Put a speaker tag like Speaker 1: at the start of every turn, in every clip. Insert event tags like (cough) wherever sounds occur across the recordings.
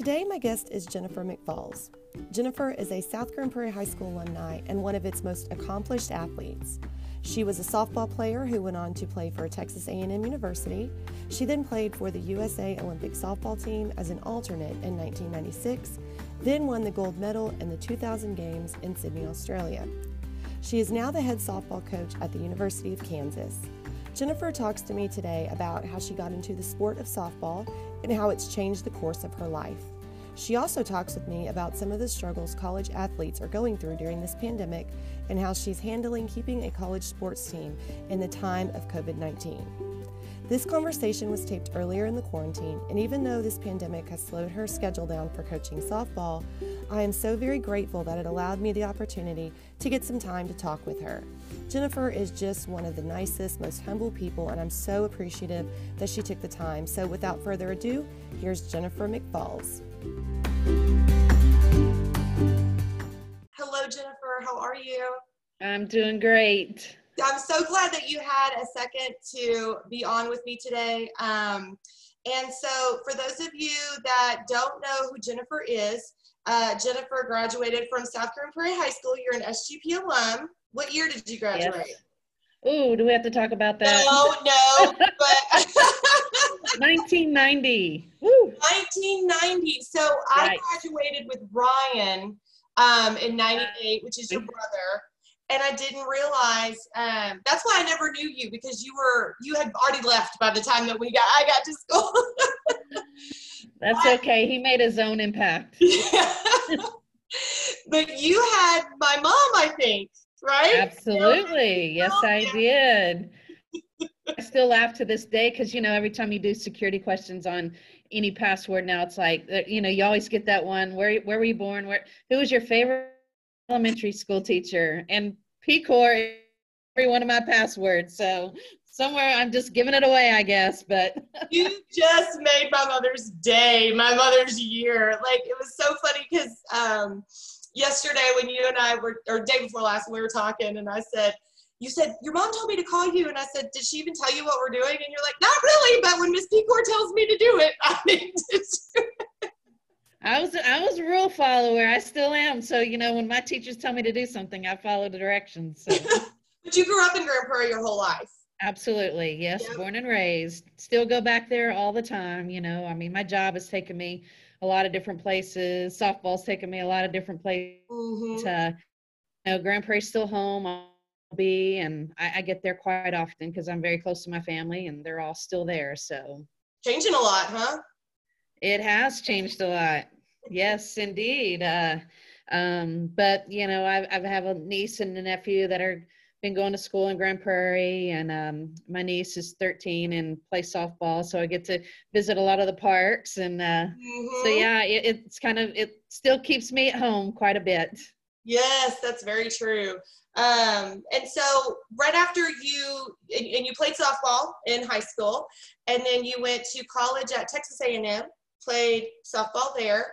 Speaker 1: Today, my guest is Jennifer McFalls. Jennifer is a South Grand Prairie High School alumni and one of its most accomplished athletes. She was a softball player who went on to play for Texas A&M University. She then played for the USA Olympic softball team as an alternate in 1996, then won the gold medal in the 2000 Games in Sydney, Australia. She is now the head softball coach at the University of Kansas. Jennifer talks to me today about how she got into the sport of softball and how it's changed the course of her life. She also talks with me about some of the struggles college athletes are going through during this pandemic and how she's handling keeping a college sports team in the time of COVID 19. This conversation was taped earlier in the quarantine, and even though this pandemic has slowed her schedule down for coaching softball, I am so very grateful that it allowed me the opportunity to get some time to talk with her. Jennifer is just one of the nicest, most humble people, and I'm so appreciative that she took the time. So, without further ado, here's Jennifer McFalls. Hello, Jennifer. How are you?
Speaker 2: I'm doing great.
Speaker 1: I'm so glad that you had a second to be on with me today. Um, and so, for those of you that don't know who Jennifer is, uh, Jennifer graduated from South Grand Prairie High School. You're an SGP alum. What year did you graduate? Yes.
Speaker 2: Ooh, do we have to talk about that?
Speaker 1: No, no, but (laughs)
Speaker 2: 1990.
Speaker 1: Woo. 1990. So right. I graduated with Ryan um, in 98, which is your brother. And I didn't realize um, that's why I never knew you because you were you had already left by the time that we got I got to school. (laughs)
Speaker 2: that's okay. He made his own impact. (laughs)
Speaker 1: but you had my mom, I think right?
Speaker 2: Absolutely. Yes, I did. I still laugh to this day because you know every time you do security questions on any password now, it's like uh, you know you always get that one. Where where were you born? Where who was your favorite elementary school teacher? And Pecor every one of my passwords. So somewhere I'm just giving it away, I guess. But (laughs)
Speaker 1: you just made my mother's day, my mother's year. Like it was so funny because. um yesterday when you and I were, or day before last, we were talking, and I said, you said your mom told me to call you, and I said, did she even tell you what we're doing? And you're like, not really, but when Miss Pecor tells me to do it, (laughs) I need to do it.
Speaker 2: I was I was a rule follower. I still am. So you know, when my teachers tell me to do something, I follow the directions. So. (laughs)
Speaker 1: but you grew up in Grand Prairie your whole life.
Speaker 2: Absolutely, yes. Yep. Born and raised. Still go back there all the time. You know, I mean, my job has taken me a lot of different places. Softball's taken me a lot of different places. Mm-hmm. To, you know, Grand Prairie's still home. I'll be, and I, I get there quite often because I'm very close to my family, and they're all still there. So
Speaker 1: changing a lot, huh?
Speaker 2: It has changed a lot. Yes, indeed. Uh, um, but you know, I, I have a niece and a nephew that are been going to school in Grand Prairie, and um, my niece is 13 and plays softball, so I get to visit a lot of the parks. And uh, mm-hmm. so, yeah, it, it's kind of it still keeps me at home quite a bit.
Speaker 1: Yes, that's very true. Um, and so, right after you and, and you played softball in high school, and then you went to college at Texas A&M, played softball there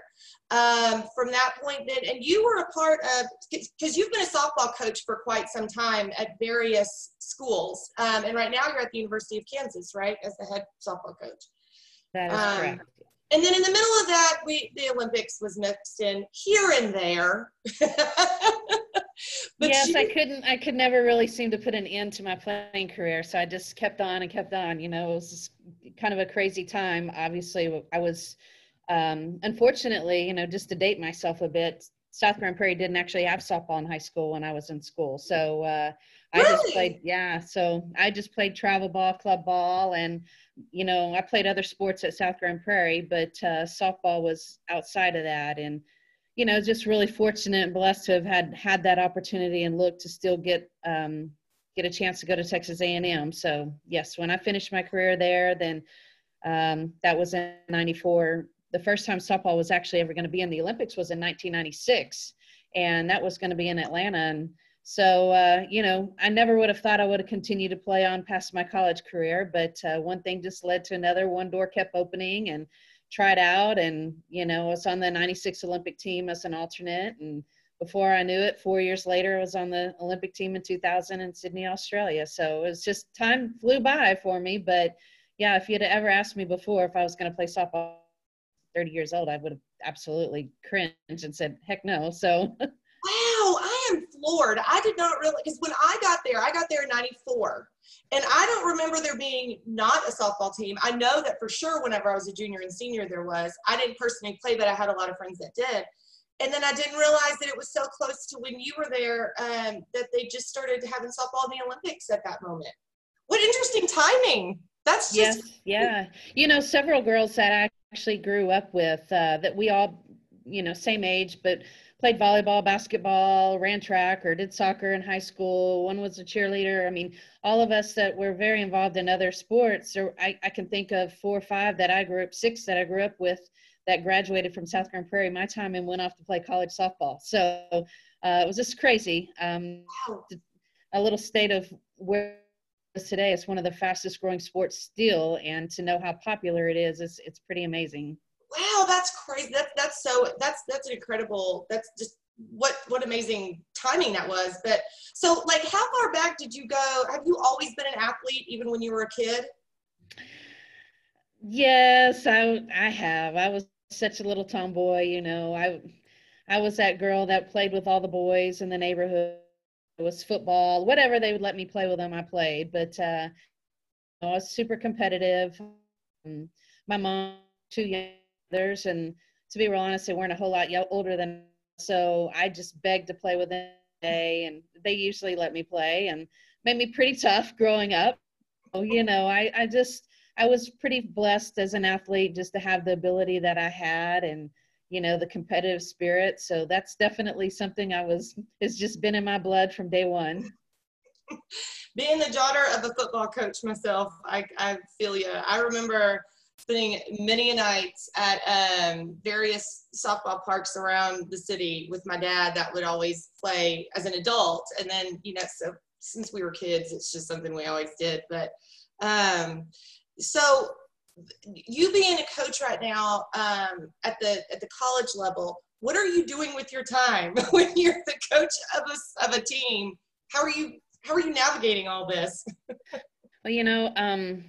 Speaker 1: um, from that point then and you were a part of because you've been a softball coach for quite some time at various schools um, and right now you're at the university of kansas right as the head softball coach.
Speaker 2: That is um, correct.
Speaker 1: and then in the middle of that we the olympics was mixed in here and there. (laughs)
Speaker 2: But yes i couldn't i could never really seem to put an end to my playing career so i just kept on and kept on you know it was kind of a crazy time. Obviously i was um, unfortunately, you know, just to date myself a bit, South Grand Prairie didn't actually have softball in high school when I was in school. So uh, I really? just played, yeah. So I just played travel ball, club ball, and you know, I played other sports at South Grand Prairie, but uh, softball was outside of that. And you know, just really fortunate and blessed to have had had that opportunity and look to still get um, get a chance to go to Texas A&M. So yes, when I finished my career there, then um, that was in '94 the first time softball was actually ever going to be in the Olympics was in 1996, and that was going to be in Atlanta. And so, uh, you know, I never would have thought I would have continued to play on past my college career, but uh, one thing just led to another. One door kept opening, and tried out, and you know, I was on the '96 Olympic team as an alternate, and before I knew it, four years later, I was on the Olympic team in 2000 in Sydney, Australia. So it was just time flew by for me. But yeah, if you'd ever asked me before if I was going to play softball 30 years old, I would have absolutely cringed and said, heck no. So
Speaker 3: wow, I am floored. I did not realize because when I got there, I got there in 94. And I don't remember there being not a softball team. I know that for sure whenever I was a junior and senior, there was. I didn't personally play, but I had a lot of friends that did. And then I didn't realize that it was so close to when you were there um, that they just started having softball in the Olympics at that moment. What interesting timing. That's just.
Speaker 2: Yes, yeah. You know, several girls that I actually grew up with uh, that we all, you know, same age, but played volleyball, basketball, ran track, or did soccer in high school. One was a cheerleader. I mean, all of us that were very involved in other sports. Or I, I can think of four or five that I grew up, six that I grew up with that graduated from South Grand Prairie my time and went off to play college softball. So uh, it was just crazy. Um, a little state of where today it's one of the fastest growing sports still and to know how popular it is it's, it's pretty amazing.
Speaker 3: Wow that's crazy that's that's so that's that's an incredible that's just what what amazing timing that was but so like how far back did you go have you always been an athlete even when you were a kid?
Speaker 2: Yes i i have i was such a little tomboy you know i i was that girl that played with all the boys in the neighborhood it was football whatever they would let me play with them i played but uh i was super competitive um, my mom two young. And to be real honest, they weren't a whole lot older than so I just begged to play with them today, and they usually let me play and made me pretty tough growing up. So, you know, I, I just I was pretty blessed as an athlete just to have the ability that I had and you know the competitive spirit. So that's definitely something I was has just been in my blood from day one. (laughs)
Speaker 3: Being the daughter of a football coach myself, I, I feel you. I remember spending many nights at um, various softball parks around the city with my dad that would always play as an adult. And then, you know, so since we were kids, it's just something we always did. But um, so you being a coach right now um, at the at the college level, what are you doing with your time (laughs) when you're the coach of a, of a team? How are you how are you navigating all this? (laughs)
Speaker 2: well, you know, um,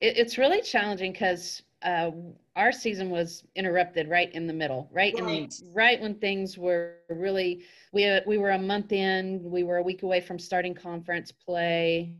Speaker 2: it, it's really challenging because uh, our season was interrupted right in the middle, right, right. in the right when things were really we uh, we were a month in, we were a week away from starting conference play.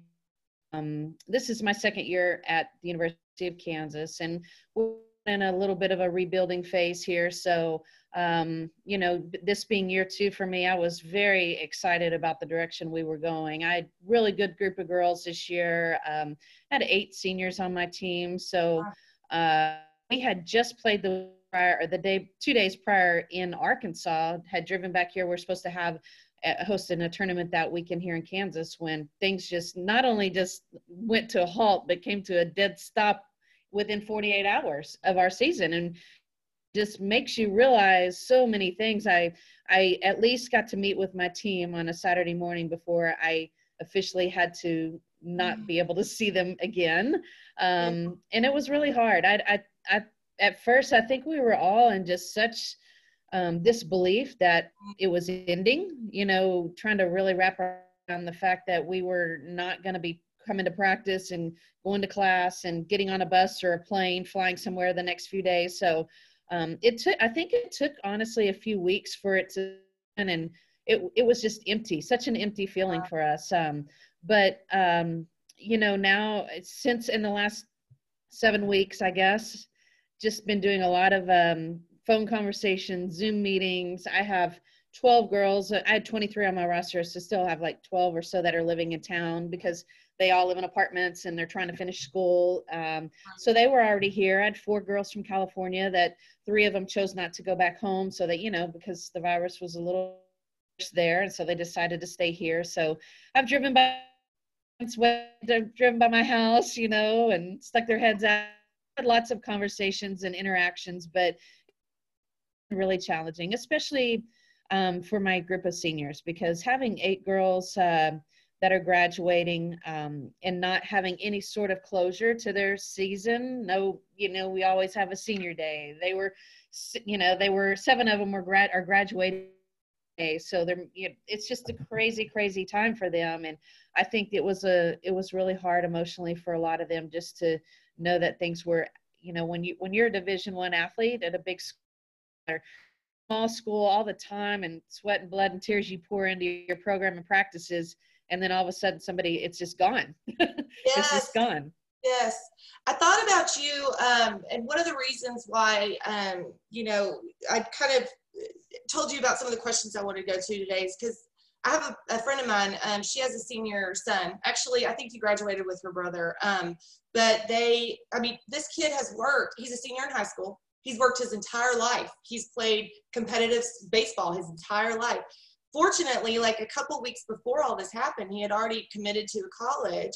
Speaker 2: Um, this is my second year at the University of Kansas, and we're in a little bit of a rebuilding phase here. So um, you know, this being year two for me, I was very excited about the direction we were going. I had really good group of girls this year. Um, had eight seniors on my team, so uh, we had just played the prior or the day two days prior in Arkansas. Had driven back here. We're supposed to have uh, hosting a tournament that weekend here in Kansas when things just not only just went to a halt but came to a dead stop within 48 hours of our season and just makes you realize so many things. I I at least got to meet with my team on a Saturday morning before I officially had to not be able to see them again, um, and it was really hard. I, I I at first I think we were all in just such um, disbelief that it was ending. You know, trying to really wrap around the fact that we were not going to be coming to practice and going to class and getting on a bus or a plane flying somewhere the next few days. So um, it took i think it took honestly a few weeks for it to and it, it was just empty such an empty feeling for us. Um, but um, you know now since in the last seven weeks i guess just been doing a lot of um, phone conversations zoom meetings. I have 12 girls i had 23 on my roster so still have like 12 or so that are living in town because they all live in apartments and they're trying to finish school. Um, so they were already here. I had four girls from California that three of them chose not to go back home so that, you know, because the virus was a little there. And so they decided to stay here. So I've driven by, driven by my house, you know, and stuck their heads out. Had lots of conversations and interactions, but really challenging, especially um, for my group of seniors, because having eight girls, uh, that are graduating um, and not having any sort of closure to their season. No, you know, we always have a senior day. They were, you know, they were seven of them were grad are graduating. So they're, you know, it's just a crazy, crazy time for them. And I think it was a, it was really hard emotionally for a lot of them just to know that things were, you know, when you when you're a Division One athlete at a big school small school all the time and sweat and blood and tears you pour into your program and practices and then all of a sudden somebody it's just gone yes. (laughs) it's just gone
Speaker 3: yes i thought about you um, and one of the reasons why um, you know i kind of told you about some of the questions i wanted to go to today is because I have a, a, friend of mine. Um, she has a senior son. Actually, I think he graduated with her brother. Um, but they, I mean, this kid has worked. He's a senior in high school. He's worked his entire life. He's played competitive baseball his entire life. Fortunately, like a couple weeks before all this happened, he had already committed to a college,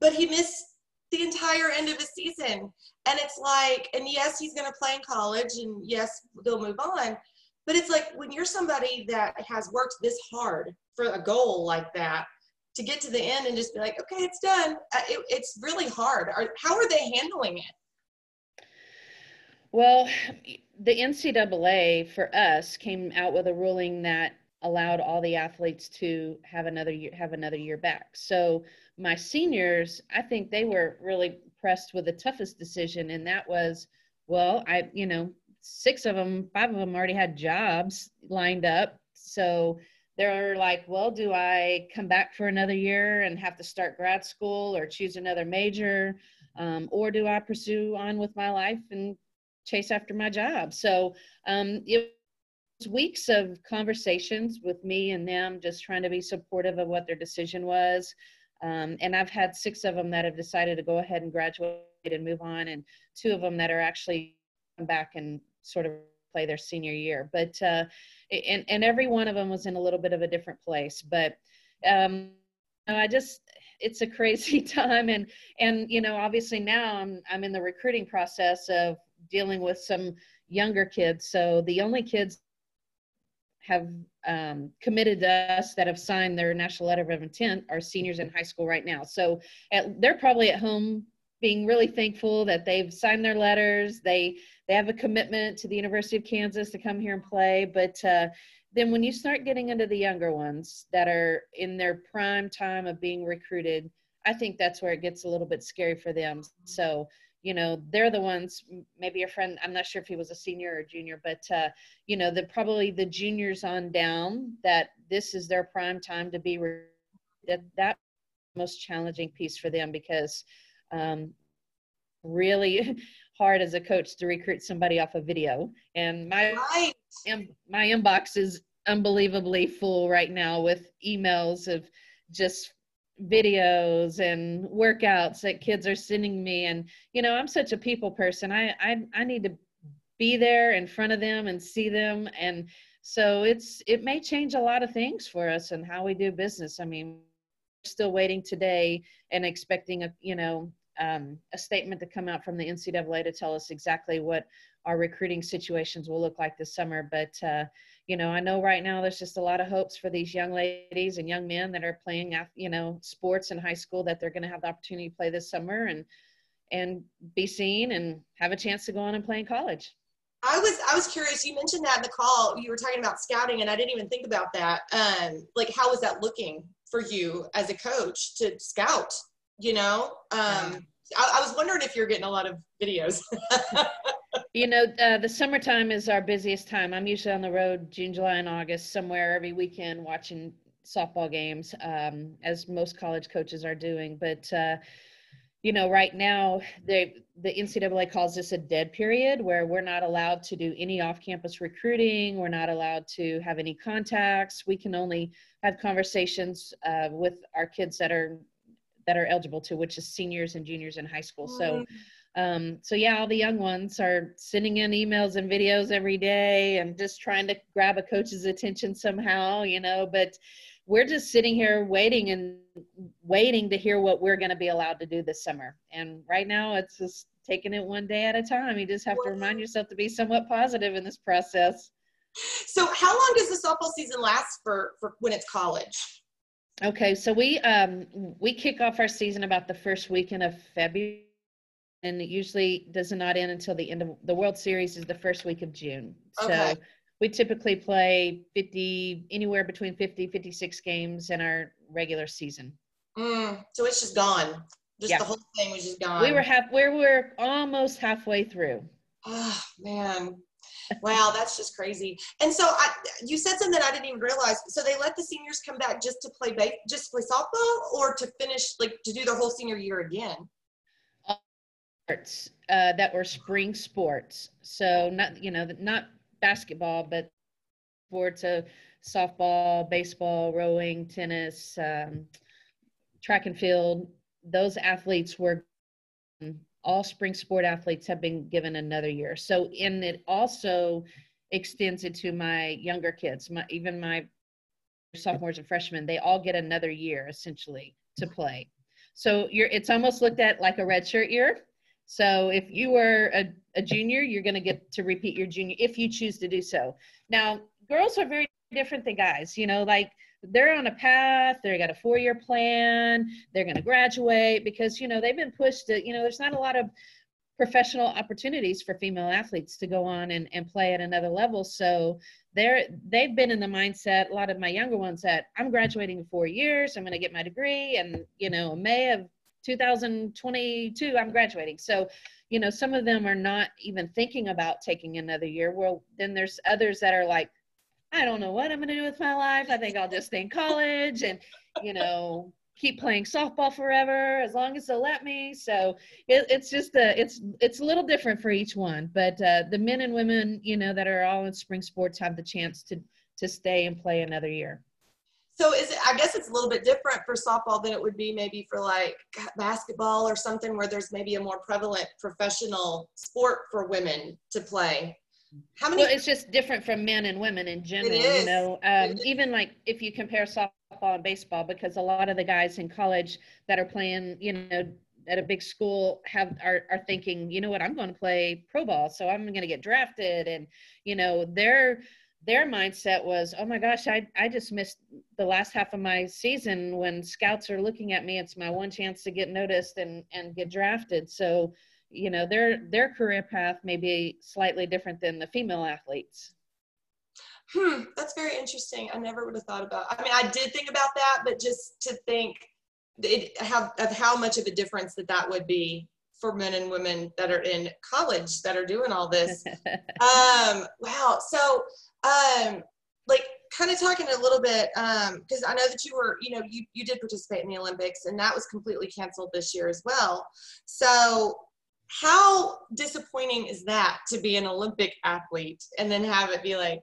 Speaker 3: but he missed the entire end of his season. And it's like, and yes, he's going to play in college, and yes, they'll move on but it's like when you're somebody that has worked this hard for a goal like that, to get to the end and just be like, okay, it's done. Uh, it, it's really hard. Are, how are they handling it?
Speaker 2: Well, the NCAA for us came out with a ruling that allowed all the athletes to have another year have another year back. So my seniors, I think they were really pressed with the toughest decision, and that was, well, I you know six of them, five of them already had jobs lined up. So they're like, well, do I come back for another year and have to start grad school or choose another major? Um, or do I pursue on with my life and chase after my job? So um, it was weeks of conversations with me and them, just trying to be supportive of what their decision was. Um, and I've had six of them that have decided to go ahead and graduate and move on, and two of them that are actually back and sort of play their senior year. But uh, and and every one of them was in a little bit of a different place. But um, I just it's a (laughs) crazy time, and and you know obviously now I'm I'm in the recruiting process of dealing with some younger kids. So the only kids have um, committed to us that have signed their national letter of intent are seniors in high school right now. So at, they're probably at home being really thankful that they've signed their letters. They they have a commitment to the University of Kansas to come here and play. But uh, then when you start getting into the younger ones that are in their prime time of being recruited, I think that's where it gets a little bit scary for them. So you know they're the ones maybe a friend i'm not sure if he was a senior or junior but uh, you know the probably the juniors on down that this is their prime time to be re- that that most challenging piece for them because um, really (laughs) hard as a coach to recruit somebody off a of video. And my right. my inbox is unbelievably full right now with emails of just videos and workouts that kids are sending me. And you know i'm such a people person. I i, I need to be there in front of them and see them. And so it's it may change a lot of things for us and how we do business. I mean still waiting today and expecting a you know um, a statement to come out from the NCAA to tell us exactly what our recruiting situations will look like this summer. But uh, you know, I know right now there's just a lot of hopes for these young ladies and young men that are playing, you know, sports in high school that they're going to have the opportunity to play this summer and and be seen and have a chance to go on and play in college.
Speaker 3: I was I was curious. You mentioned that in the call. You were talking about scouting, and I didn't even think about that. Um, like, how was that looking for you as a coach to scout? you know um, I, I, was wondering if you're getting a lot of videos (laughs)
Speaker 2: you know uh, the summertime is our busiest time. I'm usually on the road june july and august somewhere every weekend watching softball games um, as most college coaches are doing. But uh, you know right now they, the ncaa calls this a dead period where we're not allowed to do any off-campus recruiting. We're not allowed to have any contacts. We can only have conversations uh, with our kids that are that are eligible to, which is seniors and juniors in high school. So, um, so yeah, all the young ones are sending in emails and videos every day and just trying to grab a coach's attention somehow, you know. But we're just sitting here waiting and waiting to hear what we're going to be allowed to do this summer. And right now, it's just taking it one day at a time. You just have to remind yourself to be somewhat positive in this process.
Speaker 3: So, how long does the softball season last for, for when it's college?
Speaker 2: Okay, so we um we kick off our season about the first weekend of February, and it usually does not end until the end of the World Series is the first week of June. Okay. So we typically play 50 anywhere between 50 56 games in our regular season.
Speaker 3: Mm, so it's just gone. Just yeah. the whole thing was just gone.
Speaker 2: We were half we were almost halfway through.
Speaker 3: Oh man. wow, that's just crazy. And so I, you said something I didn't even realize. So they let the seniors come back just to play base, just play softball, or to finish like to do their whole senior year again.
Speaker 2: Sports uh, that were spring sports. So not you know not basketball, but sports of softball, baseball, rowing, tennis, um, track and field. Those athletes were all spring sport athletes have been given another year. So, and it also extends it to my younger kids, my, even my sophomores and freshmen, they all get another year essentially to play. So you're, it's almost looked at like a redshirt year. So if you were a, a junior, you're going to get to repeat your junior if you choose to do so. Now, girls are very different than guys, you know, like they're on a path they got a four year plan they're going to graduate because you know they've been pushed to you know there's not a lot of professional opportunities for female athletes to go on and, and play at another level so they're they've been in the mindset a lot of my younger ones that i'm graduating in four years i'm going to get my degree and you know may of 2022 i'm graduating so you know some of them are not even thinking about taking another year well then there's others that are like I don't know what I'm going to do with my life. I think I'll just stay in college and, you know, keep playing softball forever as long as they'll let me. So it, it's just a, it's it's a little different for each one. But uh, the men and women, you know, that are all in spring sports have the chance to to stay and play another year.
Speaker 3: So is it, I guess it's a little bit different for softball than it would be maybe for like basketball or something where there's maybe a more prevalent professional sport for women to play.
Speaker 2: How many? Well, it's just different from men and women in general. You know, um, even like if you compare softball and baseball, because a lot of the guys in college that are playing, you know, at a big school have are, are thinking, you know what, I'm going to play pro ball, so I'm going to get drafted, and you know, their their mindset was, oh my gosh, I I just missed the last half of my season when scouts are looking at me. It's my one chance to get noticed and and get drafted. So you know their their career path may be slightly different than the female athletes
Speaker 3: hmm that's very interesting i never would have thought about i mean i did think about that but just to think it, have, of how much of a difference that that would be for men and women that are in college that are doing all this (laughs) um wow so um like kind of talking a little bit because um, i know that you were you know you, you did participate in the olympics and that was completely canceled this year as well so how disappointing is that to be an Olympic athlete and then have it be like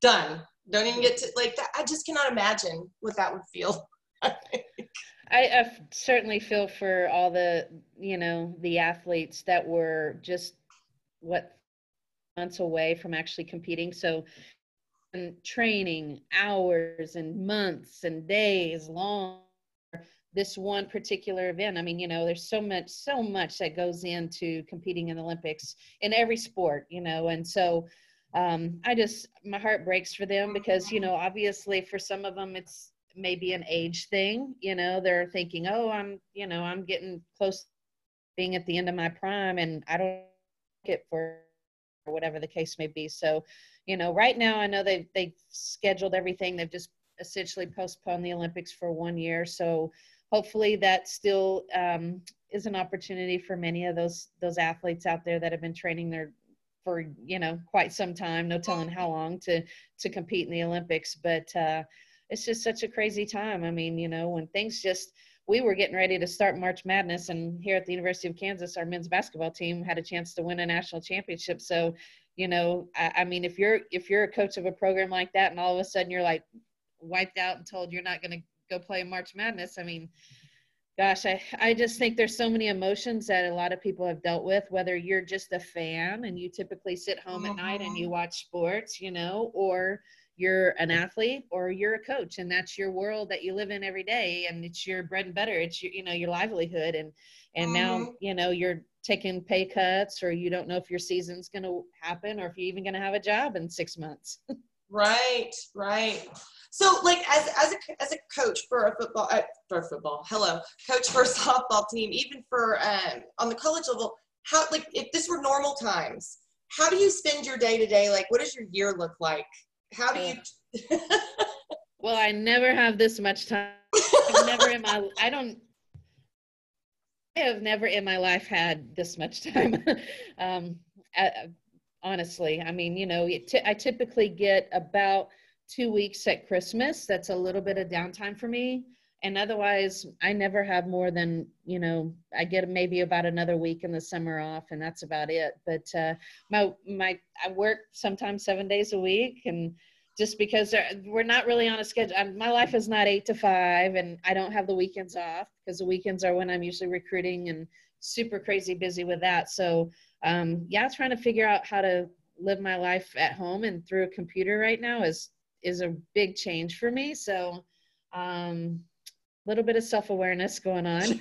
Speaker 3: done? Don't even get to like that. I just cannot imagine what that would feel. (laughs)
Speaker 2: I, I certainly feel for all the you know the athletes that were just what months away from actually competing. So and training hours and months and days long this one particular event. I mean, you know, there's so much, so much that goes into competing in the Olympics in every sport, you know, and so um, I just my heart breaks for them because you know, obviously for some of them it's maybe an age thing. You know, they're thinking, oh, I'm, you know, I'm getting close being at the end of my prime, and I don't get for whatever the case may be. So, you know, right now I know they've they've scheduled everything. They've just essentially postponed the Olympics for one year. So hopefully that still um, is an opportunity for many of those those athletes out there that have been training their for you know quite some time no telling how long to to compete in the olympics but uh it's just such a crazy time i mean you know when things just we were getting ready to start march madness and here at the university of kansas our men's basketball team had a chance to win a national championship so you know I, I mean if you're if you're a coach of a program like that and all of a sudden you're like wiped out and told you're not going to go play March Madness. I mean, gosh, I, I just think there's so many emotions that a lot of people have dealt with, whether you're just a fan and you typically sit home at night and you mm-hmm. watch sports, you know, or you're an athlete or you're a coach and that's your world that you live in every day and it's your bread and butter. It's your, you know, your livelihood. And, and mm-hmm. now, you know, you're taking pay cuts or you don't know if your season's going to happen or if you're even going to have a job in six months. (laughs)
Speaker 3: right. Right. So, like as as a as a coach for a football uh, for football, hello, coach for a (laughs) softball team, even for um, on the college level, how like if this were normal times, how do you spend your day to day? Like, what does your year look like? How do you?
Speaker 2: well, I never have this much time. I've never in my I don't. I have never in my life had this much time. (laughs) um, honestly. I mean, you know, I typically get about two weeks at Christmas. That's a little bit of downtime for me. And otherwise, I never have more than, you know, I get maybe about another week in the summer off, and that's about it. But uh, my, my, I work sometimes seven days a week, and just because we're not really on a schedule. My life is not eight to five, and I don't have the weekends off because the weekends are when I'm usually recruiting and super crazy busy with that. So um, yeah, trying to figure out how to live my life at home and through a computer right now is is a big change for me. So um, little bit of self awareness going on (laughs)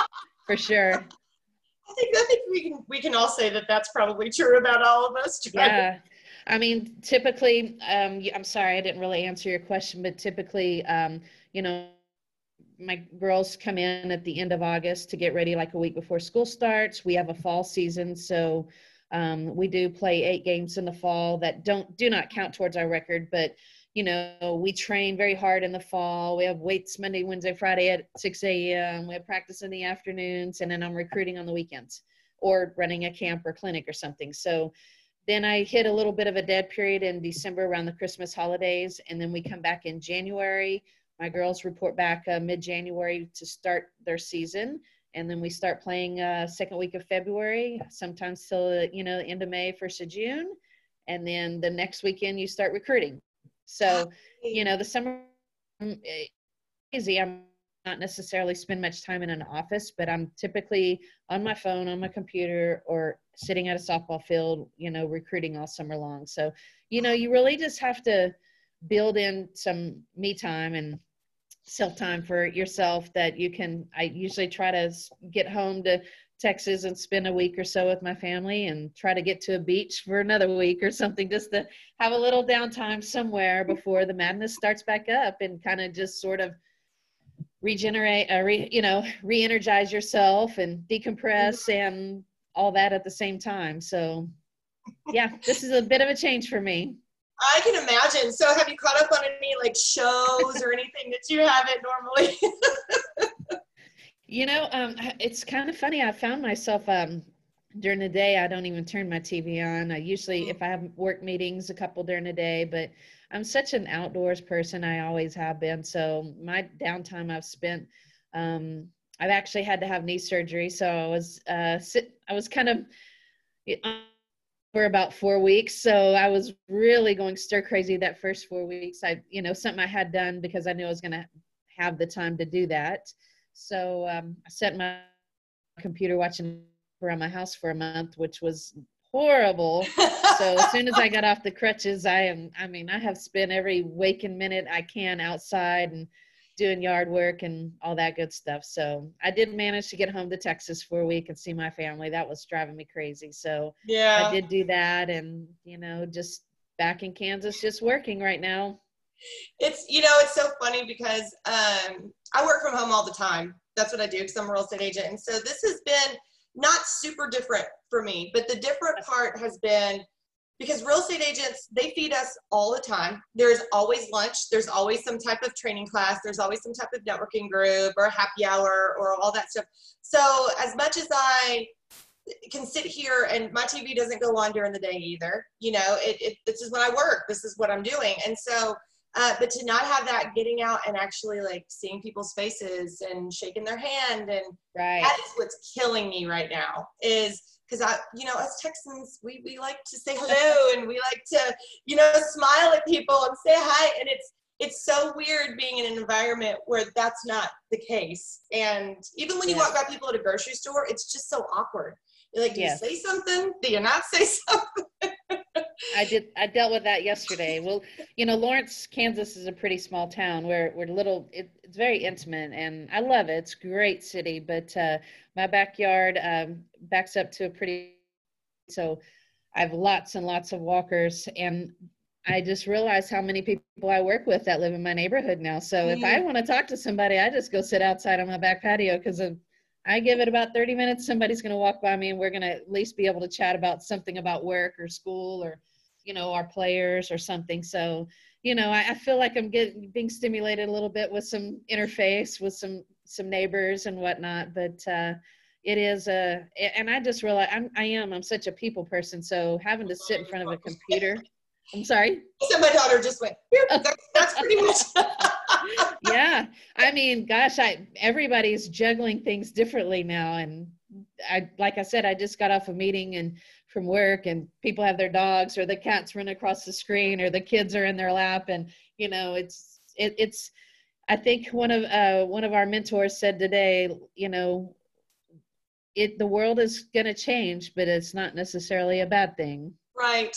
Speaker 2: (laughs) for sure.
Speaker 3: I think I think we can we can all say that that's probably true about all of us.
Speaker 2: Yeah. I mean, typically, um, I'm sorry, I didn't really answer your question, but typically, um, you know, my girls come in at the end of August to get ready like a week before school starts. We have a fall season, so um, we do play eight games in the fall that don't do not count towards our record, but you know we train very hard in the fall. We have weights Monday, Wednesday, Friday at 6 a.m. We have practice in the afternoons, and then I'm recruiting on the weekends or running a camp or clinic or something. So then I hit a little bit of a dead period in December around the Christmas holidays, and then we come back in January my girls report back uh, mid-January to start their season, and then we start playing uh, second week of February, sometimes till you know end of May, first of June, and then the next weekend you start recruiting. So you know the summer mm, eh, easy. I'm not necessarily spend much time in an office, but I'm typically on my phone, on my computer, or sitting at a softball field, you know, recruiting all summer long. So, you know, you really just have to build in some me time and self time for yourself that you can i usually try to get home to texas and spend a week or so with my family and try to get to a beach for another week or something just to have a little downtime somewhere before the madness starts back up and kind of just sort of regenerate uh, re, you know re-energize yourself and decompress and all that at the same time so yeah this is a bit of a change for me
Speaker 3: I can imagine. So, have you caught up on any like shows or anything that you haven't normally? (laughs)
Speaker 2: you know, um, it's kind of funny. I found myself um, during the day. I don't even turn my TV on. I usually, mm. if I have work meetings, a couple during the day. But I'm such an outdoors person. I always have been. So my downtime I've spent. Um, I've actually had to have knee surgery, so I was uh, sit. I was kind of for about four weeks. So I was really going stir crazy that first four weeks. I, you know, something I had done because I knew I was going to have the time to do that. So um, I set my computer watching around my house for a month, which was horrible. so as soon as I got off the crutches, I am, I mean, I have spent every waking minute I can outside and doing yard work and all that good stuff. So I did manage to get home to Texas for a week and see my family. That was driving me crazy. So
Speaker 3: yeah,
Speaker 2: I did do that, and you know, just back in Kansas, just working right now.
Speaker 3: It's you know, it's so funny because um, I work from home all the time. That's what I do because I'm a real estate agent, and so this has been not super different for me. But the different part has been because real estate agents they feed us all the time. There's always lunch. There's always some type of training class. There's always some type of networking group or happy hour or all that stuff. So as much as i can sit here and my tv doesn't go on during the day either you know it, it this is when i work. This is what i'm doing. And so uh, but to not have that getting out and actually like seeing people's faces and shaking their hand and
Speaker 2: right.
Speaker 3: that is what's killing me right now is because I, you know, as Texans, we, we like to say hello (laughs) and we like to, you know, smile at people and say hi. And it's, it's so weird being in an environment where that's not the case. And even when you walk by people at a grocery store, it's just so awkward. You're like, do yes. you say something? Do you not say (laughs) something?
Speaker 2: I did. I dealt with that yesterday. Well, you know, Lawrence, Kansas is a pretty small town where we're little. It, it's very intimate, and I love it. It's a great city, but uh, my backyard um, backs up to a pretty. So, I have lots and lots of walkers, and I just realized how many people I work with that live in my neighborhood now. So mm-hmm. if I mm. want to talk to somebody, I just go sit outside on my back patio because I give it about 30 minutes. Somebody's going to walk by me and we're going to at least be able to chat about something about work or school or you know our players or something. So you know I, I, feel like i'm getting being stimulated a little bit with some interface with some some neighbors and whatnot but uh it is a and i just realized i'm i am i'm such a people person so having to sit in front of a computer i'm sorry? (laughs)
Speaker 3: So my daughter just went that's, that's pretty much (laughs)
Speaker 2: yeah i mean gosh i everybody's juggling things differently now and i like i said i just got off a meeting and from work and people have their dogs or the cats run across the screen or the kids are in their lap and you know it's it, it's i think one of uh, one of our mentors said today you know it the world is going to change but it's not necessarily a bad thing.
Speaker 3: Right.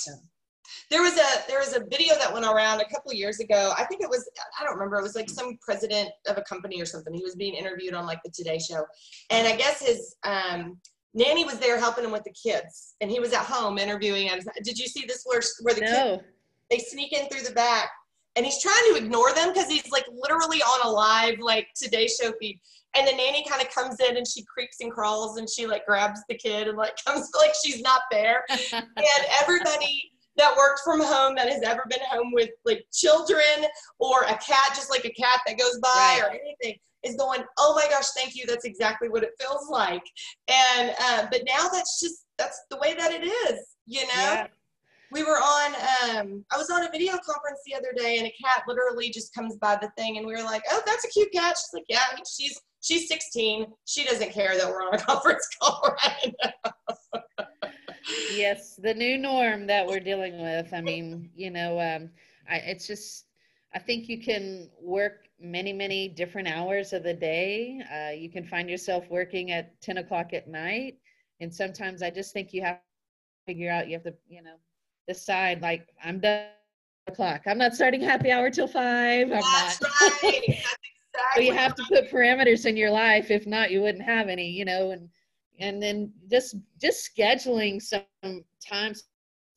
Speaker 3: There was a there was a video that went around a couple years ago. I think it was i don't remember it was like some president of a company or something. He was being interviewed on like the today show. And i guess his um nanny was there helping him with the kids and he was at home interviewing him did you see this where, where the no. kids they sneak in through the back and he's trying to ignore them because he's like literally on a live like today show feed and the nanny kind of comes in and she creeps and crawls and she like grabs the kid and like (laughs) comes like she's not there (laughs) and everybody that worked from home that has ever been home with like children or a cat just like a cat that goes by right. or anything is going oh my gosh thank you. That's exactly what it feels like. And uh, but now that's just that's the way that it is you know? Yeah. We were on um, i was on a video conference the other day and a cat literally just comes by the thing and we were like oh that's a cute cat. She's like yeah she's she's 16 she doesn't care that we're on a (laughs) conference call right now.
Speaker 2: Yes the new norm that we're dealing with. I mean you know um, I, it's just i think you can work many many different hours of the day uh, you can find yourself working at 10 o'clock at night and sometimes i just think you have to figure out you have to you know decide like I'm done o'clock. I'm not starting happy hour till five. I'm
Speaker 3: That's
Speaker 2: not.
Speaker 3: right. (laughs) That's exactly
Speaker 2: so you have to put parameters in your life. If not, you wouldn't have any, you know, and and then just just scheduling some time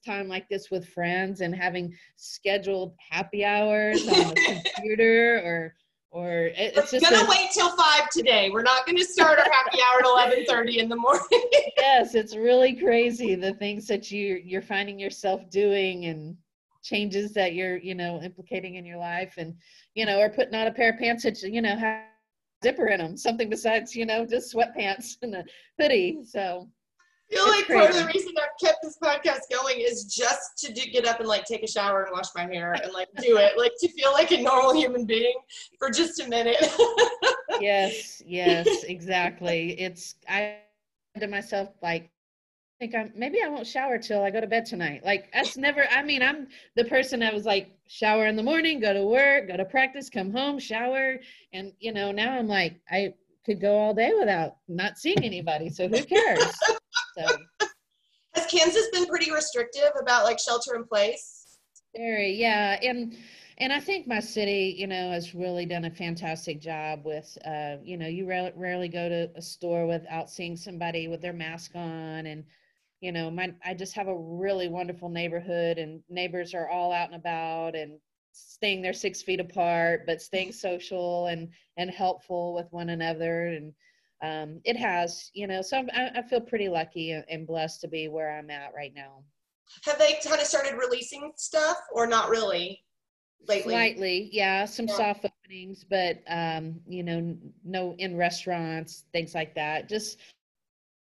Speaker 2: time like this with friends and having scheduled happy hours on the computer (laughs) or or it's
Speaker 3: We're
Speaker 2: just
Speaker 3: gonna a, wait till five today. We're not gonna start our happy hour at eleven thirty in the morning. (laughs)
Speaker 2: yes, it's really crazy the things that you you're finding yourself doing and changes that you're you know implicating in your life and you know or putting on a pair of pants that you know have zipper in them something besides you know just sweatpants and a hoodie so
Speaker 3: I feel like part of the reason I've kept this podcast going is just to do, get up and like take a shower and wash my hair and like do it, like to feel like a normal human being for just a minute. (laughs)
Speaker 2: yes, yes, exactly. It's I to myself like I think I'm maybe I won't shower till I go to bed tonight. Like that's never I mean, I'm the person that was like shower in the morning, go to work, go to practice, come home, shower, and you know, now I'm like I could go all day without not seeing anybody. So who cares? So (laughs)
Speaker 3: has Kansas been pretty restrictive about like shelter in place?
Speaker 2: Very, yeah. And and I think my city, you know, has really done a fantastic job with, uh, you know, you rarely, rarely go to a store without seeing somebody with their mask on, and you know, my I just have a really wonderful neighborhood, and neighbors are all out and about and staying there six feet apart, but staying (laughs) social and and helpful with one another, and um, it has, you know, so I, I feel pretty lucky and blessed to be where I'm at right now.
Speaker 3: Have they kind of started releasing stuff or not really lately?
Speaker 2: Slightly, yeah, some yeah. soft openings, but, um, you know, no in restaurants, things like that. Just,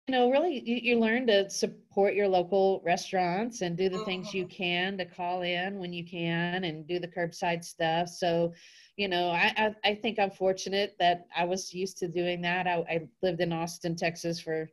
Speaker 2: know, really, you, you learn to support your local restaurants and do the things you mm-hmm. can to call in when you can and do the curbside stuff. So, you know, I, I, I think I'm fortunate that I was used to doing that. I, I lived in Austin, Texas for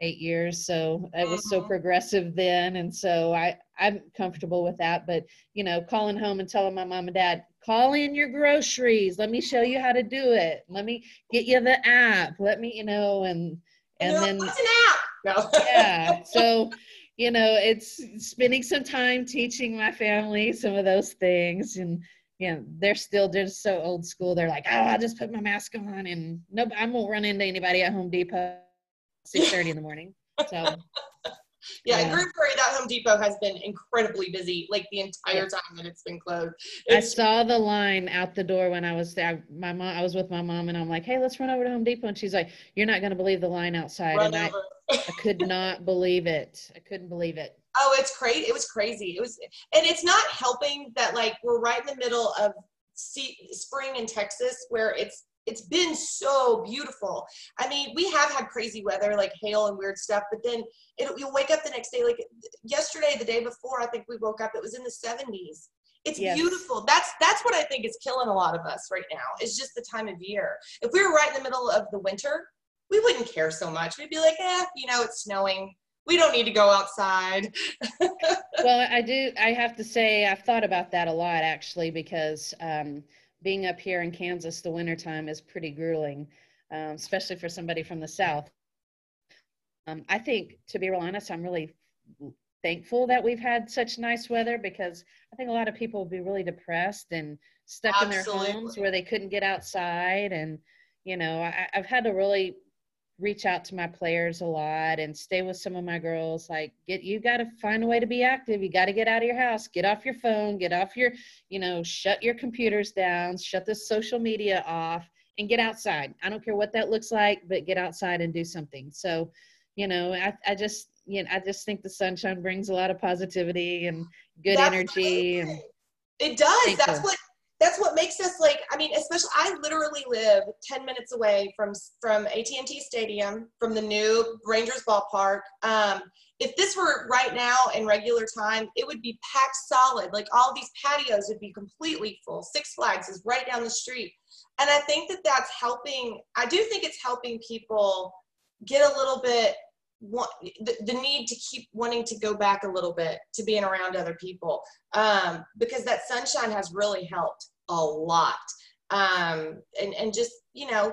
Speaker 2: eight years, so it was so mm-hmm. progressive then, and so I I'm comfortable with that. But you know, calling home and telling my mom and dad, call in your groceries. Let me show you how to do it. Let me get you the app. Let me, you know, and and, then
Speaker 3: what's an app?
Speaker 2: No. yeah. (laughs) So you know, it's spending some time teaching my family some of those things and you know, they're still just so old school. They're like, oh, I'll just put my mask on and no, I won't run into anybody at Home Depot six thirty in the morning. So
Speaker 3: yeah, yeah. Group Three, that Home Depot has been incredibly busy, like the entire time that it's been closed. It's-
Speaker 2: I saw the line out the door when I was there. My mom, I was with my mom, and I'm like, "Hey, let's run over to Home Depot." And she's like, "You're not going to believe the line outside." Run and over. I, I could not believe it. I couldn't believe it.
Speaker 3: Oh, it's crazy. It was crazy. It was, and it's not helping that like we're right in the middle of spring in Texas where it's it's been so beautiful. I mean, we have had crazy weather like hail and weird stuff, but then it, you'll wake up the next day. Like yesterday, the day before, I think we woke up. It was in the 70s. It's yes. beautiful. That's that's what I think is killing a lot of us right now. It's just the time of year. If we were right in the middle of the winter, we wouldn't care so much. We'd be like, eh, you know, it's snowing. We don't need to go outside. (laughs)
Speaker 2: well, I do. I have to say, I've thought about that a lot actually, because um, being up here in Kansas, the wintertime is pretty grueling, um, especially for somebody from the South. Um, I think, to be real honest, I'm really thankful that we've had such nice weather because I think a lot of people would be really depressed and stuck Absolutely. in their homes where they couldn't get outside. And, you know, I, I've had to really reach out to my players a lot and stay with some of my girls like get you got to find a way to be active. You got to get out of your house. Get off your phone. Get off your you know shut your computers down. Shut the social media off and get outside. I don't care what that looks like but get outside and do something. So you know i, I just you know i just think the sunshine brings a lot of positivity and good That's energy and
Speaker 3: it does. that's what that's what makes us like i mean especially i literally live 10 minutes away from from at&t stadium from the new rangers ballpark. Um, if this were right now in regular time it would be packed solid. Like all these patios would be completely full. Six flags is right down the street. And i think that that's helping i do think it's helping people get a little bit want, the, the need to keep wanting to go back a little bit to being around other people um, because that sunshine has really helped a lot. Um, and, and just, you know,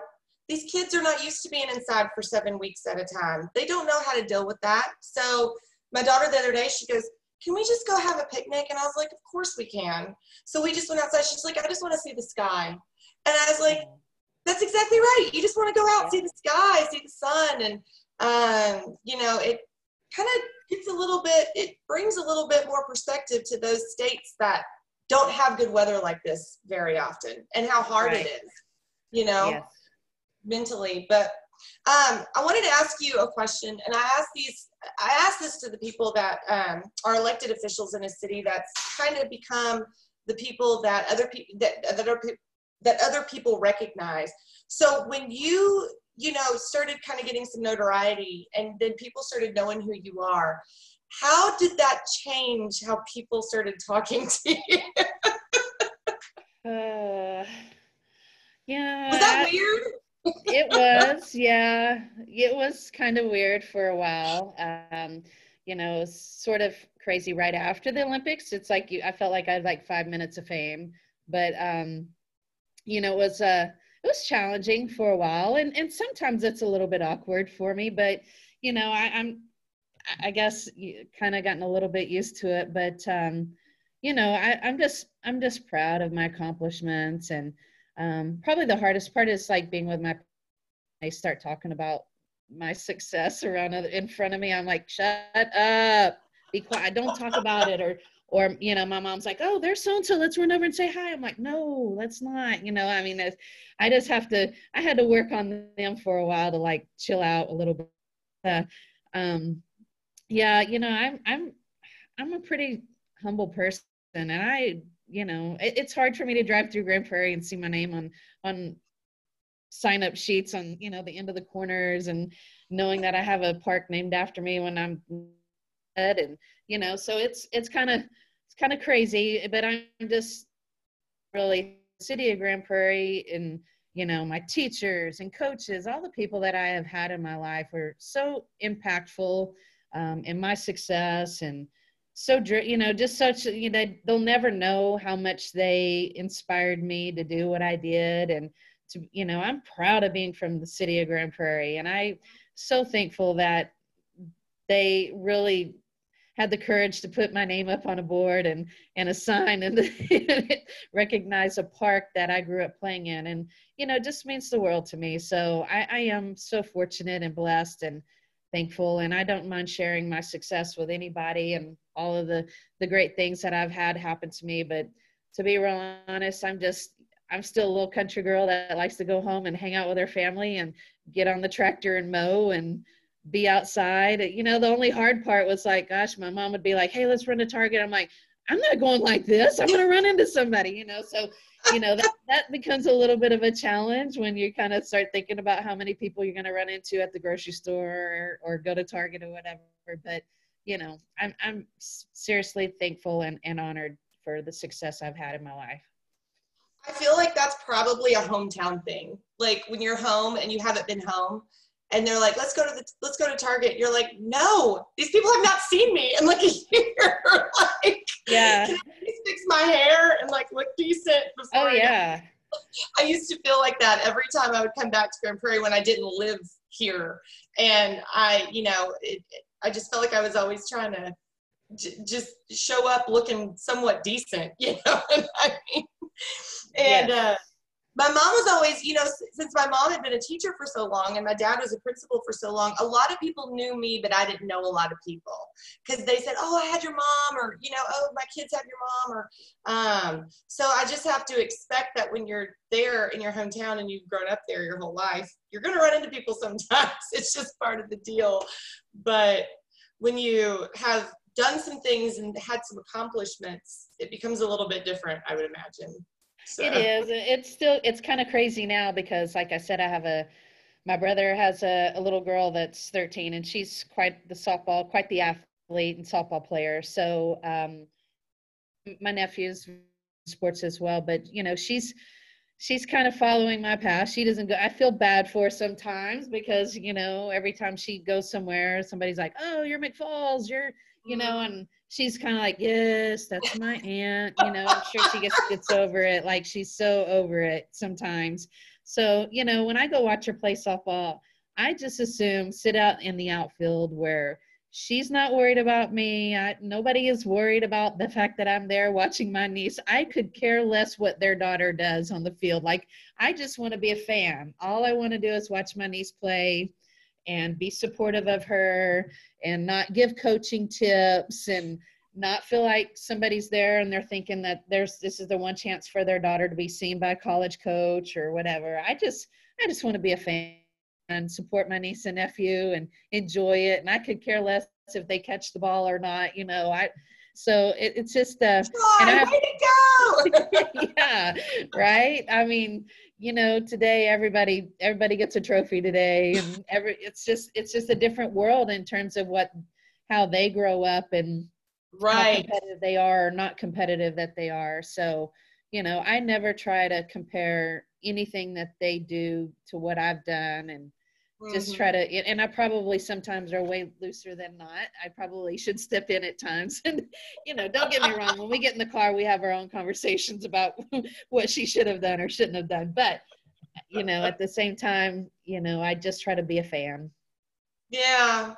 Speaker 3: these kids are not used to being inside for seven weeks at a time. They don't know how to deal with that. So my daughter the other day, she goes, can we just go have a picnic? And I was like, of course we can. So we just went outside. She's like, I just want to see the sky. And I was like, that's exactly right. You just want to go out, see the sky, see the sun. And um, you know, it kind of gets a little bit, it brings a little bit more perspective to those states that don't have good weather like this very often and how hard right. it is, you know, yes. mentally. But um, I wanted to ask you a question, and I asked these. I asked this to the people that um, are elected officials in a city that's kind of become the people that other people that that are that other people recognize. So when you you know, started kind of getting some notoriety and then people started knowing who you are. How did that change how people started talking to you? uh,
Speaker 2: yeah.
Speaker 3: Was that weird?
Speaker 2: it was, yeah. It was kind of weird for a while. Um, you know, sort of crazy right after the Olympics. It's like you, I felt like I had like five minutes of fame, but um, you know, it was uh it was challenging for a while and and sometimes it's a little bit awkward for me but you know I, i'm i guess kind of gotten a little bit used to it but um you know I, i'm just i'm just proud of my accomplishments and um probably the hardest part is like being with my I start talking about my success around in front of me i'm like shut up. Be quiet. Don't talk about it or or you know my mom's like oh there's so and so let's run over and say hi. I'm like no let's not you know i mean i just have to i had to work on them for a while to like chill out a little bit uh, um yeah you know i'm i'm i'm a pretty humble person and i you know it, it's hard for me to drive through grand prairie and see my name on on sign up sheets on you know the end of the corners and knowing that i have a park named after me when i'm dead and you know so it's it's kind of it's kind of crazy, but I'm just really city of Grand Prairie and you know my teachers and coaches, all the people that I have had in my life are so impactful um, in my success and so you know just such you know they'll never know how much they inspired me to do what I did and to you know I'm proud of being from the city of Grand Prairie and I so thankful that they really had the courage to put my name up on a board and and a sign and (laughs) recognize a park that I grew up playing in. And you know just means the world to me. So I, I am so fortunate and blessed and thankful. And I don't mind sharing my success with anybody and all of the the great things that I've had happen to me. But to be real honest I'm just I'm still a little country girl that likes to go home and hang out with her family and get on the tractor and mow and be outside. You know, the only hard part was like, gosh, my mom would be like, hey, let's run to Target. I'm like, I'm not going like this. I'm going to run into somebody, you know. So, you know, that, that becomes a little bit of a challenge when you kind of start thinking about how many people you're going to run into at the grocery store or, or go to Target or whatever. But, you know, I'm, I'm seriously thankful and, and honored for the success I've had in my life.
Speaker 3: I feel like that's probably a hometown thing. Like when you're home and you haven't been home, and they're like, "Let's go to the let's go to Target." You're like, "No, these people have not seen me in like a year. (laughs) like,
Speaker 2: yeah,
Speaker 3: can I fix my hair and like look decent?"
Speaker 2: oh yeah. (laughs)
Speaker 3: I used to feel like that every time I would come back to Grand Prairie when I didn't live here, and I, you know, it, it, I just felt like I was always trying to j- just show up looking somewhat decent, (laughs) you know what I mean? And yes. uh, my mom was always, you know, since my mom had been a teacher for so long and my dad was a principal for so long, a lot of people knew me, but I didn't know a lot of people because they said, "Oh, I had your mom," or you know, "Oh, my kids have your mom," or um, so I just have to expect that when you're there in your hometown and you've grown up there your whole life, you're going to run into people (laughs) sometimes. it's just part of the deal. But when you have done some things and had some accomplishments, it becomes a little bit different, I would imagine.
Speaker 2: So. It is. It's still. It's kind of crazy now because, like I said, I have a. My brother has a, a little girl that's 13, and she's quite the softball, quite the athlete and softball player. So, um, my nephew's sports as well, but you know, she's she's kind of following my path. She doesn't go. I feel bad for sometimes because you know every time she goes somewhere, somebody's like, "Oh, you're McFalls. You're you know," mm-hmm. and she's kind of like, yes, that's my aunt. You know, I'm sure she gets gets over it. Like she's so over it sometimes. So you know, when I go watch her play softball, I just assume sit out in the outfield where she's not worried about me. I, nobody is worried about the fact that I'm there watching my niece. I could care less what their daughter does on the field. Like I just want to be a fan. All I want to do is watch my niece play and be supportive of her and not give coaching tips and not feel like somebody's there and they're thinking that there's this is the one chance for their daughter to be seen by a college coach or whatever. I just I just want to be a fan and support my niece and nephew and enjoy it and I could care less if they catch the ball or not, you know. I so it, it's just uh
Speaker 3: and I way
Speaker 2: to go! (laughs) Yeah right? I mean you know today everybody everybody gets a trophy today and every it's just it's just a different world in terms of what how they grow up and
Speaker 3: right.
Speaker 2: how competitive they are or not competitive that they are. So you know i never try to compare anything that they do to what i've done and just mm-hmm. try to and i probably sometimes are way looser than not. I probably should step in at times and (laughs) you know don't get me wrong when we get in the car we have our own conversations about (laughs) what she should have done or shouldn't have done. But you know at the same time you know i just try to be a fan.
Speaker 3: Yeah.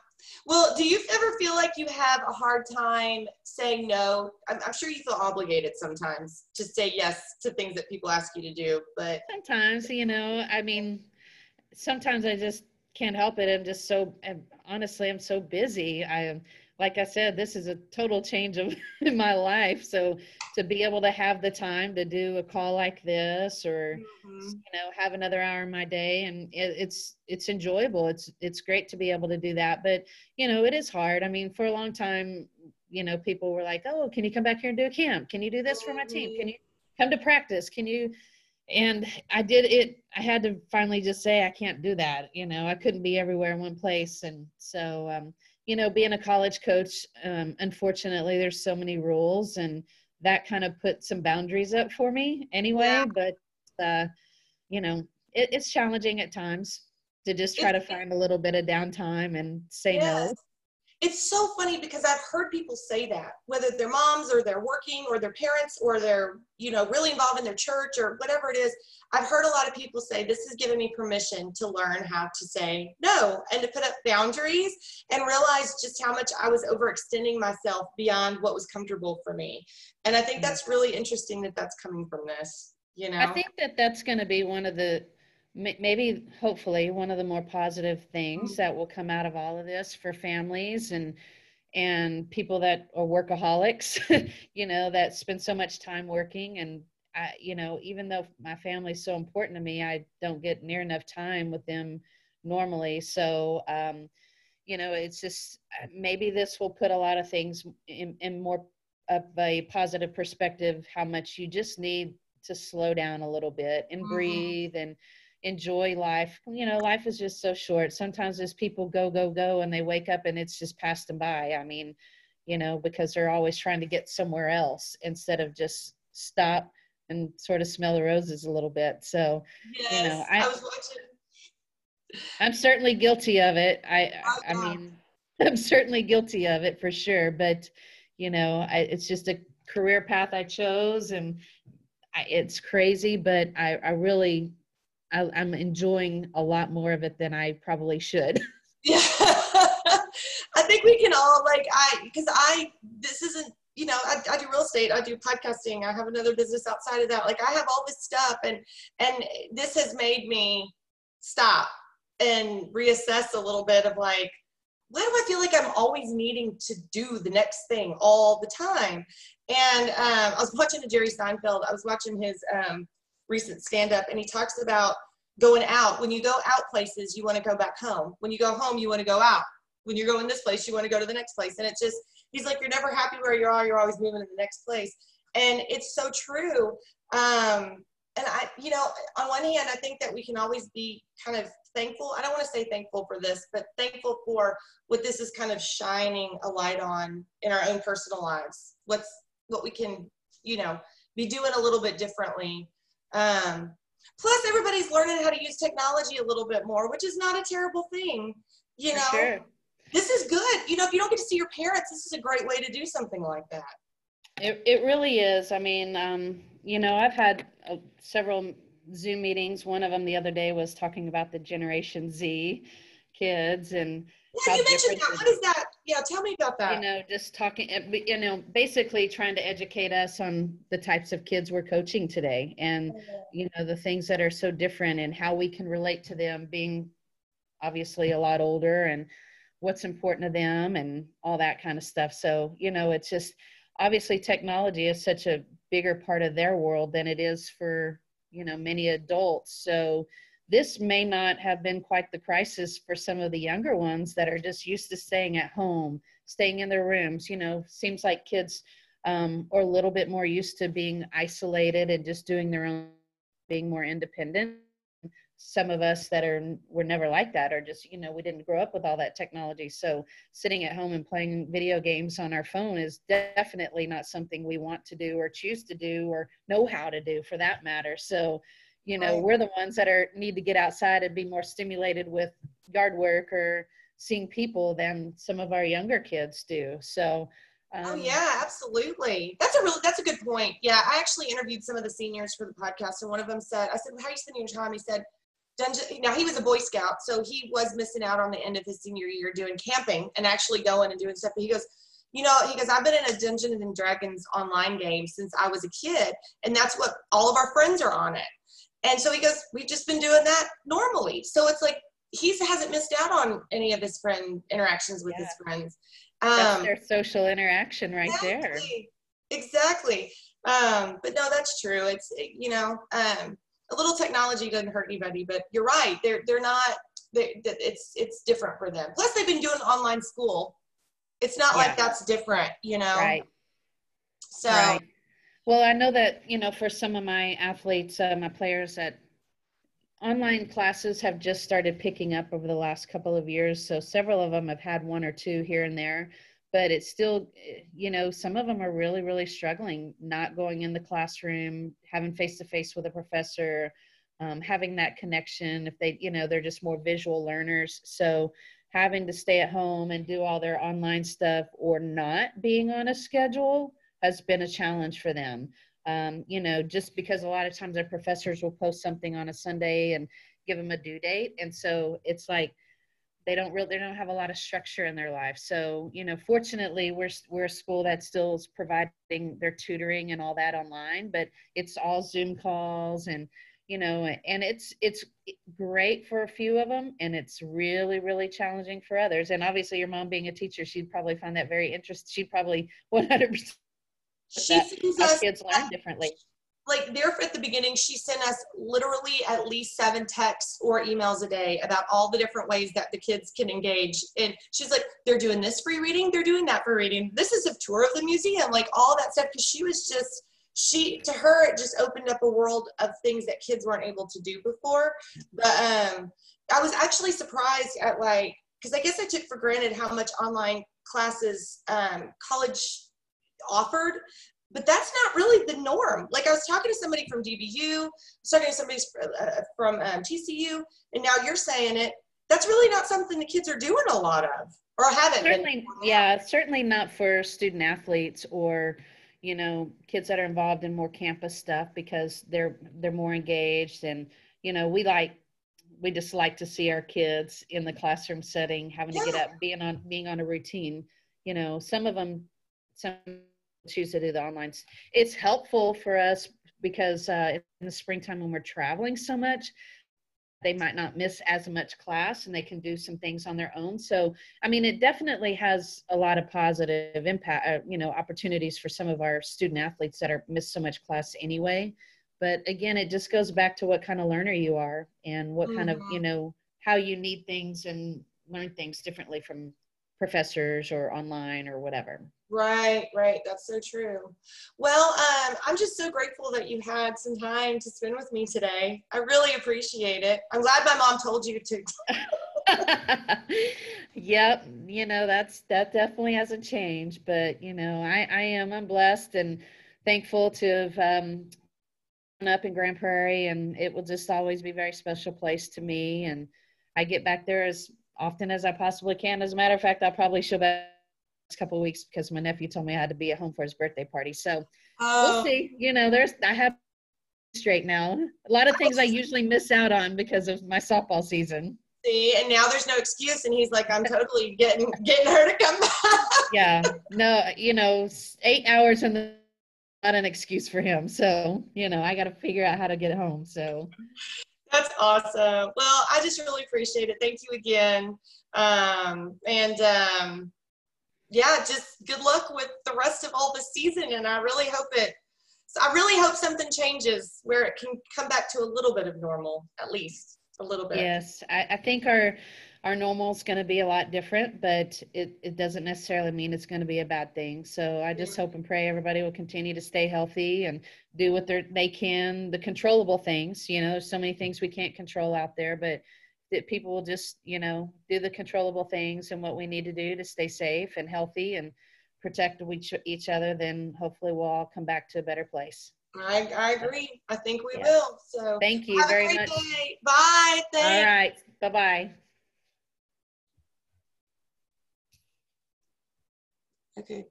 Speaker 3: Well do you ever feel like you have a hard time saying no? I'm, I'm sure you feel obligated sometimes to say yes to things that people ask you to do but
Speaker 2: sometimes you know i mean sometimes i just can't help it. I'm just so, I'm, honestly, I'm so busy. I am, like I said, this is a total change of (laughs) in my life. So to be able to have the time to do a call like this, or mm-hmm. you know, have another hour in my day, and it, it's it's enjoyable. It's it's great to be able to do that. But you know, it is hard. I mean, for a long time, you know, people were like, "Oh, can you come back here and do a camp? Can you do this for my team? Can you come to practice? Can you?" And I did it. I had to finally just say I can't do that. You know, I couldn't be everywhere in one place, and so um, you know, being a college coach, um, unfortunately, there's so many rules, and that kind of put some boundaries up for me anyway. Yeah. But uh, you know, it, it's challenging at times to just try to find a little bit of downtime and say yes. no
Speaker 3: it's so funny because I've heard people say that, whether they're moms or they're working or their parents or they're, you know, really involved in their church or whatever it is. I've heard a lot of people say, this has given me permission to learn how to say no and to put up boundaries and realize just how much I was overextending myself beyond what was comfortable for me. And I think mm. that's really interesting that that's coming from this, you know? I
Speaker 2: think that that's going to be one of the maybe hopefully one of the more positive things mm-hmm. that will come out of all of this for families and and people that are workaholics (laughs) you know that spend so much time working and I, you know even though my family's so important to me i don't get near enough time with them normally so um you know it's just uh, maybe this will put a lot of things in, in more of a positive perspective how much you just need to slow down a little bit and mm-hmm. breathe and enjoy life. You know, life is just so short. Sometimes as people go, go, go, and they wake up and it's just passed them by. I mean, you know, because they're always trying to get somewhere else instead of just stop and sort of smell the roses a little bit. So,
Speaker 3: yes, you know, I, I was watching.
Speaker 2: I'm certainly guilty of it. I, oh, I mean, (laughs) I'm certainly guilty of it for sure. But, you know, I, it's just a career path I chose, and I, it's crazy. But I, I really I, I'm enjoying a lot more of it than I probably should. (laughs)
Speaker 3: Yeah. (laughs) I think we can all like I because I this isn't you know I, I do real estate I do podcasting I have another business outside of that like I have all this stuff and and this has made me stop and reassess a little bit of like why do I feel like I'm always needing to do the next thing all the time and um, I was watching a Jerry Seinfeld I was watching his um, recent stand up and he talks about going out. When you go out places you want to go back home. When you go home you want to go out. When you're going this place you want to go to the next place. And it's just he's like you're never happy where you are you're always moving to the next place. And it's so true um and i you know on one hand i think that we can always be kind of thankful. I don't want to say thankful for this but thankful for what this is kind of shining a light on in our own personal lives. What's what we can you know be doing a little bit differently um, plus, everybody's learning how to use technology a little bit more, which is not a terrible thing. You know, sure. this is good. You know, if you don't get to see your parents, this is a great way to do something like that.
Speaker 2: It, it really is. I mean, um, you know, I've had uh, several Zoom meetings. One of them the other day was talking about the Generation Z kids and
Speaker 3: yeah, you mentioned that. What is that? Yeah, tell me about that.
Speaker 2: You know, just talking, eh, you know, basically trying to educate us on the types of kids we're coaching today and, you know, the things that are so different and how we can relate to them being obviously a lot older and what's important to them and all that kind of stuff. So, you know, it's just obviously technology is such a bigger part of their world than it is for, you know, many adults. So, this may not have been quite the crisis for some of the younger ones that are just used to staying at home, staying in their rooms. You know, seems like kids um, are a little bit more used to being isolated and just doing their own, being more independent. Some of us that are were never like that are just you know we didn't grow up with all that technology. So sitting at home and playing video games on our phone is definitely not something we want to do or choose to do or know how to do for that matter. So you know we're the ones that are need to get outside and be more stimulated with yard work or seeing people than some of our younger kids do. So
Speaker 3: oh, um, oh yeah absolutely. That's a really that's a good point. Yeah i actually interviewed some of the seniors for the podcast and one of them said i said how are you spending your time? He said dungeon now he was a boy scout so he was missing out on the end of his senior year doing camping and actually going and doing stuff. But he goes you know, he goes, I've been in a Dungeons and Dragons online game since I was a kid, and that's what all of our friends are on it. And so he goes, we've just been doing that normally. So it's like he hasn't missed out on any of his friend interactions with yeah. his friends.
Speaker 2: Um, that's their social interaction right
Speaker 3: exactly,
Speaker 2: there.
Speaker 3: Exactly. Um, but no, that's true. It's you know, um, a little technology doesn't hurt anybody. But you're right. They're they're not. They, it's it's different for them. Plus, they've been doing online school. It's not yeah. like that's different, you know.
Speaker 2: Right.
Speaker 3: So. Right
Speaker 2: well, I know that, you know, for some of my athletes, uh, my players that online classes have just started picking up over the last couple of years. So several of them have had one or two here and there, but it's still, you know, some of them are really, really struggling, not going in the classroom, having face to face with a professor, um, having that connection. If they, you know, they're just more visual learners. So having to stay at home and do all their online stuff or not being on a schedule has been a challenge for them. Um, you know, just because a lot of times their professors will post something on a Sunday and give them a due date, and so it's like they don't really they don't have a lot of structure in their life. So you know, fortunately, we're we're a school that still is providing their tutoring and all that online, but it's all Zoom calls and you know and it's it's great for a few of them and it's really really challenging for others and obviously your mom being a teacher she'd probably find that very interesting she'd probably (laughs) 100%
Speaker 3: she sees us
Speaker 2: kids learn differently.
Speaker 3: like there at the beginning, she sent us literally at least seven texts or emails a day about all the different ways that the kids can engage. And she's like, they're doing this free reading, they're doing that for reading. This is a tour of the museum, like all that stuff. Because she was just, she to her it just opened up a world of things that kids weren't able to do before. But um, I was actually surprised at like, because I guess I took for granted how much online classes um, college offered but that's not really the norm. Like I was talking to somebody from DBU, I was talking to somebody uh, from um, TCU, and now you're saying it. That's really not something the kids are doing a lot of, or haven't.
Speaker 2: Certainly, yeah, certainly not for student athletes or you know kids that are involved in more campus stuff because they're they're more engaged and you know we like we just like to see our kids in the classroom setting having to get up being on being on a routine you know some of them some choose to do the online. It's helpful for us because uh, in the springtime when we're traveling so much, they might not miss as much class and they can do some things on their own. So, I mean, it definitely has a lot of positive impact, uh, you know, opportunities for some of our student athletes that are miss so much class anyway. But again, it just goes back to what kind of learner you are and what mm-hmm. kind of, you mm-hmm. know, how you need things and learn things differently from professors or online or whatever.
Speaker 3: Right, right. That's so true. Well, um, I'm just so grateful that you had some time to spend with me today. I really appreciate it. I'm glad my mom told you to. (laughs)
Speaker 2: yep, you know that's that definitely hasn't changed, but you know I I am I'm blessed and thankful to have um, up in Grand Prairie, and it will just always be a very special place to me. And I get back there as often as I possibly can. As a matter of fact, I'll probably show back couple weeks because my nephew told me I had to be at home for his birthday party. So oh. we'll see. You know, there's I have straight now. A lot of things I usually miss out on because of my softball season.
Speaker 3: See, and now there's no excuse, and he's like, I'm totally getting getting her to come back. (laughs)
Speaker 2: yeah, no, you know, eight hours and not an excuse for him. So you know, I got to figure out how to get home. So
Speaker 3: that's awesome. Well, I just really appreciate it. Thank you again. Um, and um, yeah, just good luck with the rest of all the season. And I really hope it, I really hope something changes where it can come back to a little bit of normal, at least a little bit.
Speaker 2: Yes, I, I think our our normal is going to be a lot different, but it, it doesn't necessarily mean it's going to be a bad thing. So I just hope and pray everybody will continue to stay healthy and do what they can, the controllable things. You know, there's so many things we can't control out there, but that people will just, you know, do the controllable things and what we need to do to stay safe and healthy and protect each, each other, then hopefully we'll all come back to a better place.
Speaker 3: I, I agree. I think we will. So
Speaker 2: thank you very much.
Speaker 3: Day. Bye.
Speaker 2: Thanks. All right. Bye bye.
Speaker 3: Okay